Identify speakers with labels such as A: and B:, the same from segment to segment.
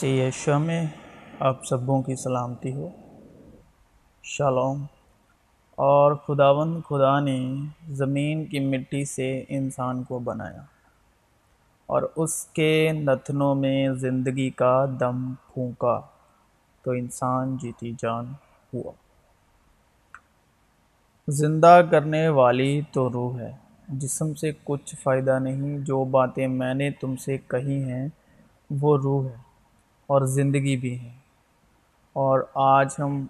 A: سی Asia میں آپ سبوں کی سلامتی ہو۔ شالوم۔ اور خداون خدا نے زمین کی مٹی سے انسان کو بنایا اور اس کے نتنوں میں زندگی کا دم پھونکا تو انسان جیتی جان ہوا۔ زندہ کرنے والی تو روح ہے، جسم سے کچھ فائدہ نہیں، جو باتیں میں نے تم سے کہی ہیں وہ روح ہے۔ اور زندگی بھی ہے۔ اور آج ہم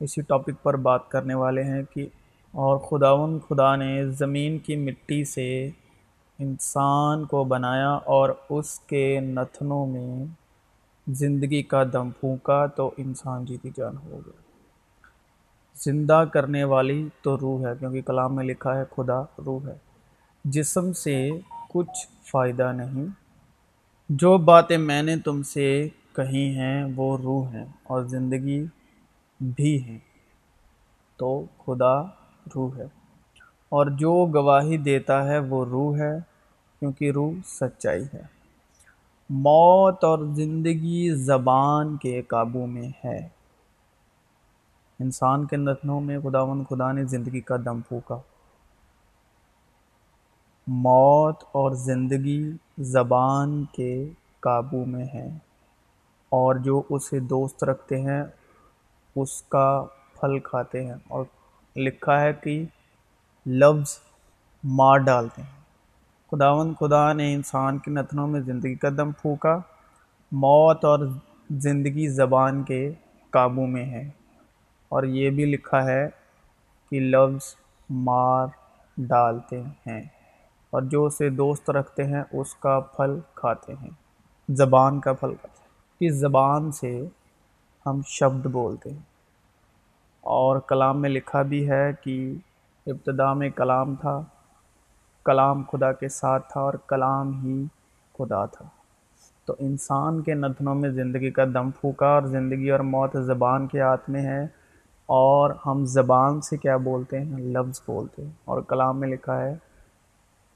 A: اسی ٹاپک پر بات کرنے والے ہیں کہ اور خداون خدا نے زمین کی مٹی سے انسان کو بنایا اور اس کے نتنوں میں زندگی کا دم پھونکا تو انسان جیتی جان ہو گیا۔ زندہ کرنے والی تو روح ہے، کیونکہ کلام میں لکھا ہے خدا روح ہے۔ جسم سے کچھ فائدہ نہیں جو باتیں میں نے تم سے کہی ہیں وہ روح ہیں اور زندگی بھی ہیں۔ تو خدا روح ہے اور جو گواہی دیتا ہے وہ روح ہے کیونکہ روح سچائی ہے۔ موت اور زندگی زبان کے قابو میں ہے۔ انسان کے نتنوں میں خداون خدا نے زندگی کا دم پھونکا۔ موت اور زندگی زبان کے قابو میں ہے۔ اور جو اسے دوست رکھتے ہیں، اس کا پھل کھاتے ہیں۔ اور لکھا ہے کہ لفظ مار ڈالتے ہیں۔ خداون خدا نے انسان کے نتنوں میں زندگی کا دم پھونکا۔ موت اور زندگی زبان کے قابو میں ہے۔ اور یہ بھی لکھا ہے کہ لفظ مار ڈالتے ہیں۔ اور جو اسے دوست رکھتے ہیں، اس کا پھل کھاتے ہیں۔ زبان کا پھل کھاتے ہیں۔ اس زبان سے ہم شبد بولتے ہیں۔ اور کلام میں لکھا بھی ہے کہ ابتدا میں کلام تھا، کلام خدا کے ساتھ تھا اور کلام ہی خدا تھا۔ تو انسان کے نتنوں میں زندگی کا دم پھونکا اور زندگی اور موت زبان کے ہاتھ میں ہے۔ اور ہم زبان سے کیا بولتے ہیں؟ لفظ بولتے ہیں۔ اور کلام میں لکھا ہے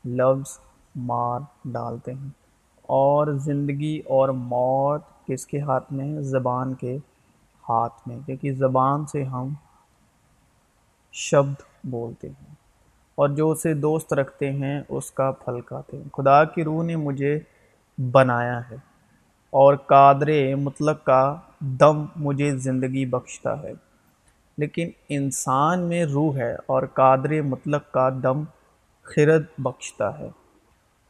A: لفظ مار ڈالتے ہیں۔ اور زندگی اور موت کس کے ہاتھ میں ہے؟ زبان کے ہاتھ میں، کیونکہ زبان سے ہم شبد بولتے ہیں۔ اور جو اسے دوست رکھتے ہیں، اس کا پھل کھاتے ہیں۔ خدا کی روح نے مجھے بنایا ہے، اور قادر مطلق کا دم مجھے زندگی بخشتا ہے۔ لیکن انسان میں روح ہے، اور قادر مطلق کا دم خرد بخشتا ہے۔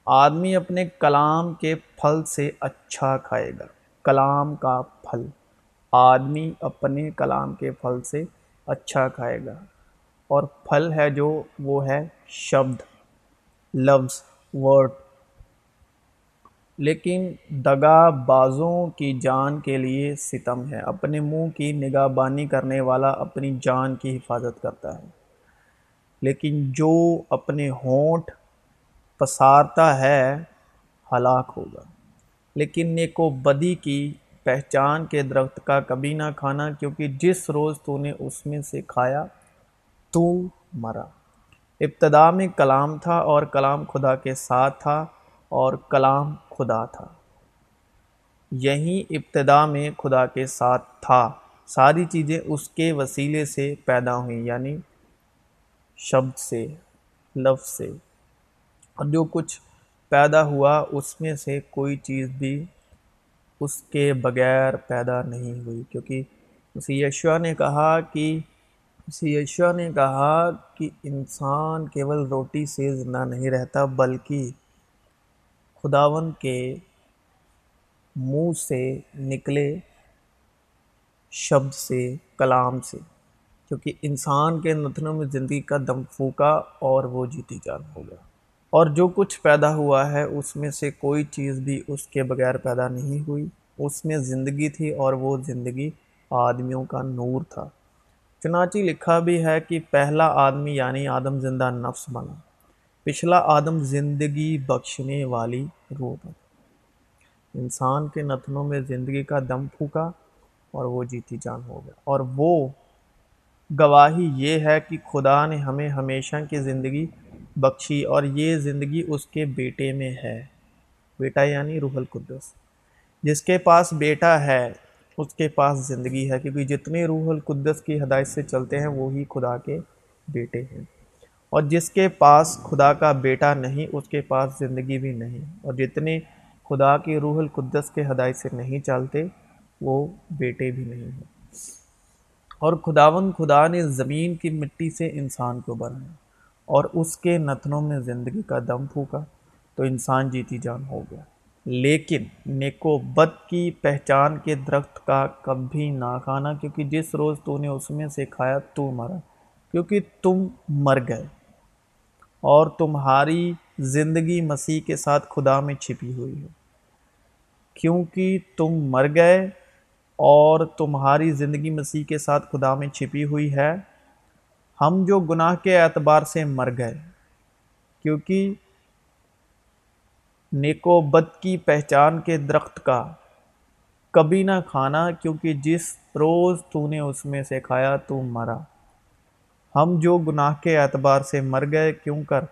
A: آدمی اپنے کلام کے پھل سے اچھا کھائے گا۔ کلام کا پھل۔ آدمی اپنے کلام کے پھل سے اچھا کھائے گا۔ اور پھل ہے جو، وہ ہے شبد۔ لفظ، ورڈ۔ لیکن دگا بازوں کی جان کے لیے ستم ہے۔ اپنے منہ کی نگاہ بانی کرنے والا اپنی جان کی حفاظت کرتا ہے۔ لیکن جو اپنے ہونٹ پسارتا ہے، ہلاک ہوگا۔ لیکن نیک و بدی کی پہچان کے درخت کا کبھی نہ کھانا، کیونکہ جس روز تو نے اس میں سے کھایا، تو مرا۔ ابتدا میں کلام تھا اور کلام خدا کے ساتھ تھا اور کلام خدا تھا۔ یہی ابتدا میں خدا کے ساتھ تھا۔ ساری چیزیں اس کے وسیلے سے پیدا ہوئیں یعنی شبد سے، لفظ سے۔ اور جو کچھ پیدا ہوا، اس میں سے کوئی چیز بھی اس کے بغیر پیدا نہیں ہوئی۔ کیونکہ اسی یشوا نے کہا کہ اسی یشوا نے کہا کہ انسان کیول روٹی سے زندہ نہیں رہتا، بلکہ خداون کے منہ سے نکلے شبد سے، کلام سے۔ کیونکہ انسان کے نتنوں میں زندگی کا دم پھونکا اور وہ جیتی جان ہو گیا۔ اور جو کچھ پیدا ہوا ہے، اس میں سے کوئی چیز بھی اس کے بغیر پیدا نہیں ہوئی۔ اس میں زندگی تھی اور وہ زندگی آدمیوں کا نور تھا۔ چنانچہ لکھا بھی ہے کہ پہلا آدمی یعنی آدم زندہ نفس بنا۔ پچھلا آدم زندگی بخشنے والی روح بنا۔ انسان کے نتنوں میں زندگی کا دم پھونکا اور وہ جیتی جان ہو گیا۔ اور وہ گواہی یہ ہے کہ خدا نے ہمیں ہمیشہ کی زندگی بخشی اور یہ زندگی اس کے بیٹے میں ہے۔ بیٹا یعنی روح القدس۔ جس کے پاس بیٹا ہے، اس کے پاس زندگی ہے، کیونکہ جتنے روح القدس کی ہدایت سے چلتے ہیں، وہی خدا کے بیٹے ہیں۔ اور جس کے پاس خدا کا بیٹا نہیں، اس کے پاس زندگی بھی نہیں۔ اور جتنے خدا کی روح القدس کے ہدایت سے نہیں چلتے، وہ بیٹے بھی نہیں ہیں۔ اور خداون خدا نے زمین کی مٹی سے انسان کو بنایا اور اس کے نتنوں میں زندگی کا دم پھونکا تو انسان جیتی جان ہو گیا۔ لیکن نیکو بد کی پہچان کے درخت کا کبھی نہ کھانا، کیونکہ جس روز تو نے اس میں سے کھایا تو مرا، کیونکہ تم مر گئے اور تمہاری زندگی مسیح کے ساتھ خدا میں چھپی ہوئی ہے۔ کیونکہ تم مر گئے اور تمہاری زندگی مسیح کے ساتھ خدا میں چھپی ہوئی ہے۔ ہم جو گناہ کے اعتبار سے مر گئے، کیونکہ نیک و بد کی پہچان کے درخت کا کبھی نہ کھانا، کیونکہ جس روز تو نے اس میں سے کھایا تو مرا۔ ہم جو گناہ کے اعتبار سے مر گئے، کیوں کر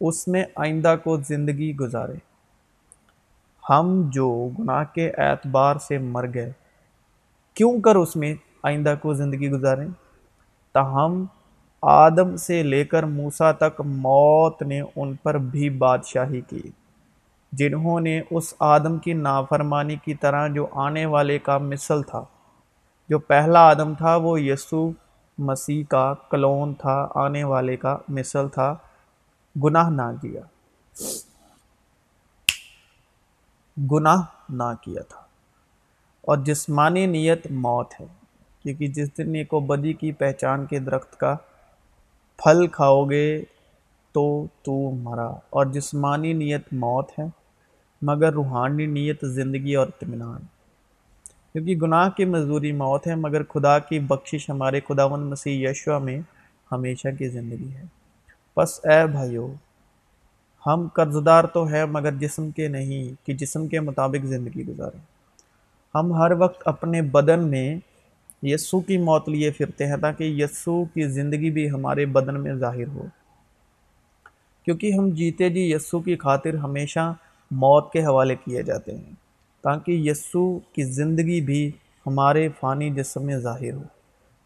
A: اس میں آئندہ کو زندگی گزارے۔ ہم جو گناہ کے اعتبار سے مر گئے کیوں کر اس میں آئندہ کو زندگی گزاریں؟ تاہم، آدم سے لے کر موسا تک موت نے ان پر بھی بادشاہی کی، جنہوں نے اس آدم کی نافرمانی کی طرح جو آنے والے کا مثل تھا۔ جو پہلا آدم تھا، وہ یسو مسیح کا کلون تھا، آنے والے کا مثل تھا۔ گناہ نہ کیا۔ گناہ نہ کیا تھا۔ اور جسمانی نیت موت ہے۔ کیونکہ جس دن ایک و بدی کی پہچان کے درخت کا پھل کھاؤ گے تو تو مرا۔ اور جسمانی نیت موت ہے، مگر روحانی نیت زندگی اور اطمینان۔ کیونکہ گناہ کی مزدوری موت ہے، مگر خدا کی بخشش ہمارے خداون مسیح یشوا میں ہمیشہ کی زندگی ہے۔ پس اے بھائیو، ہم قرضدار تو ہیں، مگر جسم کے نہیں، کہ جسم کے مطابق زندگی گزاریں۔ ہم ہر وقت اپنے بدن میں یسو کی موت لیے پھرتے ہیں تاکہ یسو کی زندگی بھی ہمارے بدن میں ظاہر ہو۔ کیونکہ ہم جیتے جی یسو کی خاطر ہمیشہ موت کے حوالے کیے جاتے ہیں، تاکہ یسو کی زندگی بھی ہمارے فانی جسم میں ظاہر ہو۔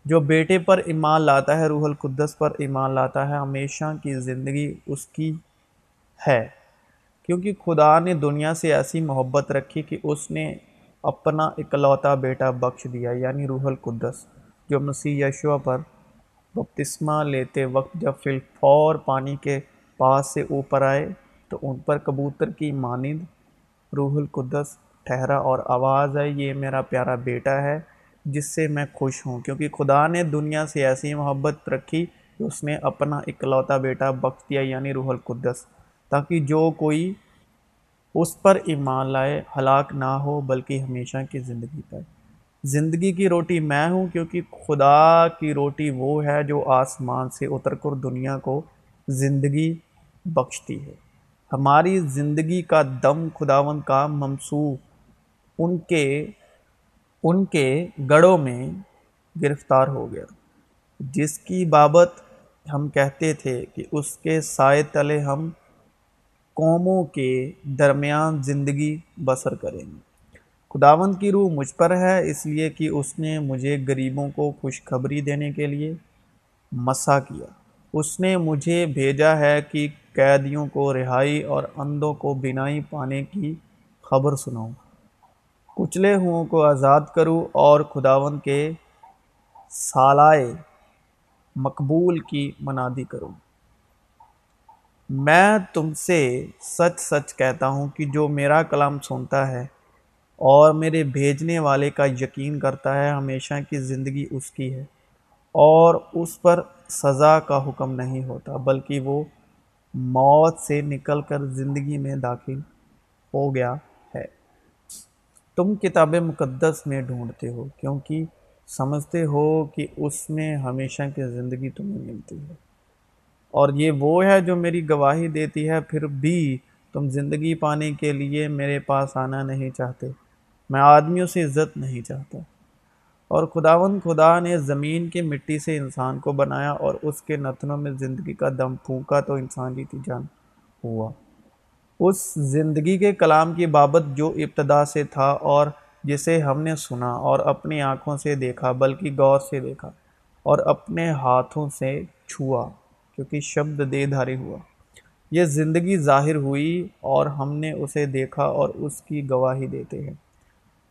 A: جو بیٹے پر ایمان لاتا ہے، روح القدس پر ایمان لاتا ہے، ہمیشہ کی زندگی اس کی ہے۔ کیونکہ خدا نے دنیا سے ایسی محبت رکھی کہ اس نے اپنا اکلوتا بیٹا بخش دیا یعنی روح القدس، جو مسیح یشوا پر بپتسمہ لیتے وقت جب فلفور پانی کے پاس سے اوپر آئے، تو ان پر کبوتر کی مانند روح القدس ٹھہرا اور آواز ہے یہ میرا پیارا بیٹا ہے، جس سے میں خوش ہوں، کیونکہ خدا نے دنیا سے ایسی محبت رکھی کہ اس نے اپنا اکلوتا بیٹا بخش دیا یعنی روح القدس، تاکہ جو کوئی اس پر ایمان لائے، ہلاک نہ ہو، بلکہ ہمیشہ کی زندگی پائے زندگی کی روٹی میں ہوں، کیونکہ خدا کی روٹی وہ ہے جو آسمان سے اتر کر دنیا کو زندگی بخشتی ہے۔ ہماری زندگی کا دم خداون کا ممسو ان کے ان کے گڑوں میں گرفتار ہو گیا۔ جس کی بابت ہم کہتے تھے کہ اس کے سائے تلے ہم قوموں کے درمیان زندگی بسر کریں گے خداوند کی روح مجھ پر ہے، اس لیے کہ اس نے مجھے غریبوں کو خوشخبری دینے کے لیے مسا کیا۔ اس نے مجھے بھیجا ہے کہ قیدیوں کو رہائی اور اندوں کو بینائی پانے کی خبر سناؤں۔ کچلے ہوں کو آزاد کروں اور خداون کے سالائے مقبول کی منادی کروں۔ میں تم سے سچ سچ کہتا ہوں کہ جو میرا کلام سنتا ہے اور میرے بھیجنے والے کا یقین کرتا ہے، ہمیشہ کی زندگی اس کی ہے۔ اور اس پر سزا کا حکم نہیں ہوتا، بلکہ وہ موت سے نکل کر زندگی میں داخل ہو گیا ہے۔ تم کتاب مقدس میں ڈھونڈتے ہو، کیونکہ سمجھتے ہو کہ اس میں ہمیشہ کی زندگی تمہیں ملتی ہے۔ اور یہ وہ ہے جو میری گواہی دیتی ہے، پھر بھی تم زندگی پانے کے لیے میرے پاس آنا نہیں چاہتے۔ میں آدمیوں سے عزت نہیں چاہتا۔ اور خداون خدا نے زمین کی مٹی سے انسان کو بنایا اور اس کے نتنوں میں زندگی کا دم پھونکا تو انسان جیتی جان ہوا۔ اس زندگی کے کلام کی بابت جو ابتدا سے تھا اور جسے ہم نے سنا اور اپنی آنکھوں سے دیکھا، بلکہ غور سے دیکھا اور اپنے ہاتھوں سے چھوا۔ کیونکہ شبد دے دھاری ہوا۔ یہ زندگی ظاہر ہوئی اور ہم نے اسے دیکھا اور اس کی گواہی دیتے ہیں۔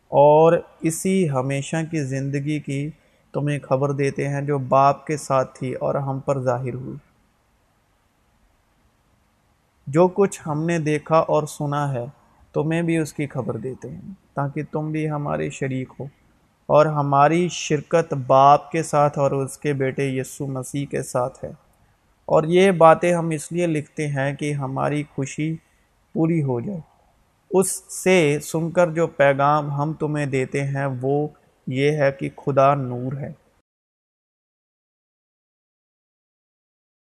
A: اور اسی ہمیشہ کی زندگی کی تمہیں خبر دیتے ہیں جو باپ کے ساتھ تھی اور ہم پر ظاہر ہوئی۔ جو کچھ ہم نے دیکھا اور سنا ہے، تمہیں بھی اس کی خبر دیتے ہیں، تاکہ تم بھی ہمارے شریک ہو۔ اور ہماری شرکت باپ کے ساتھ اور اس کے بیٹے یسو مسیح کے ساتھ ہے۔ اور یہ باتیں ہم اس لیے لکھتے ہیں کہ ہماری خوشی پوری ہو جائے۔ اس سے سن کر جو پیغام ہم تمہیں دیتے ہیں وہ یہ ہے کہ خدا نور ہے۔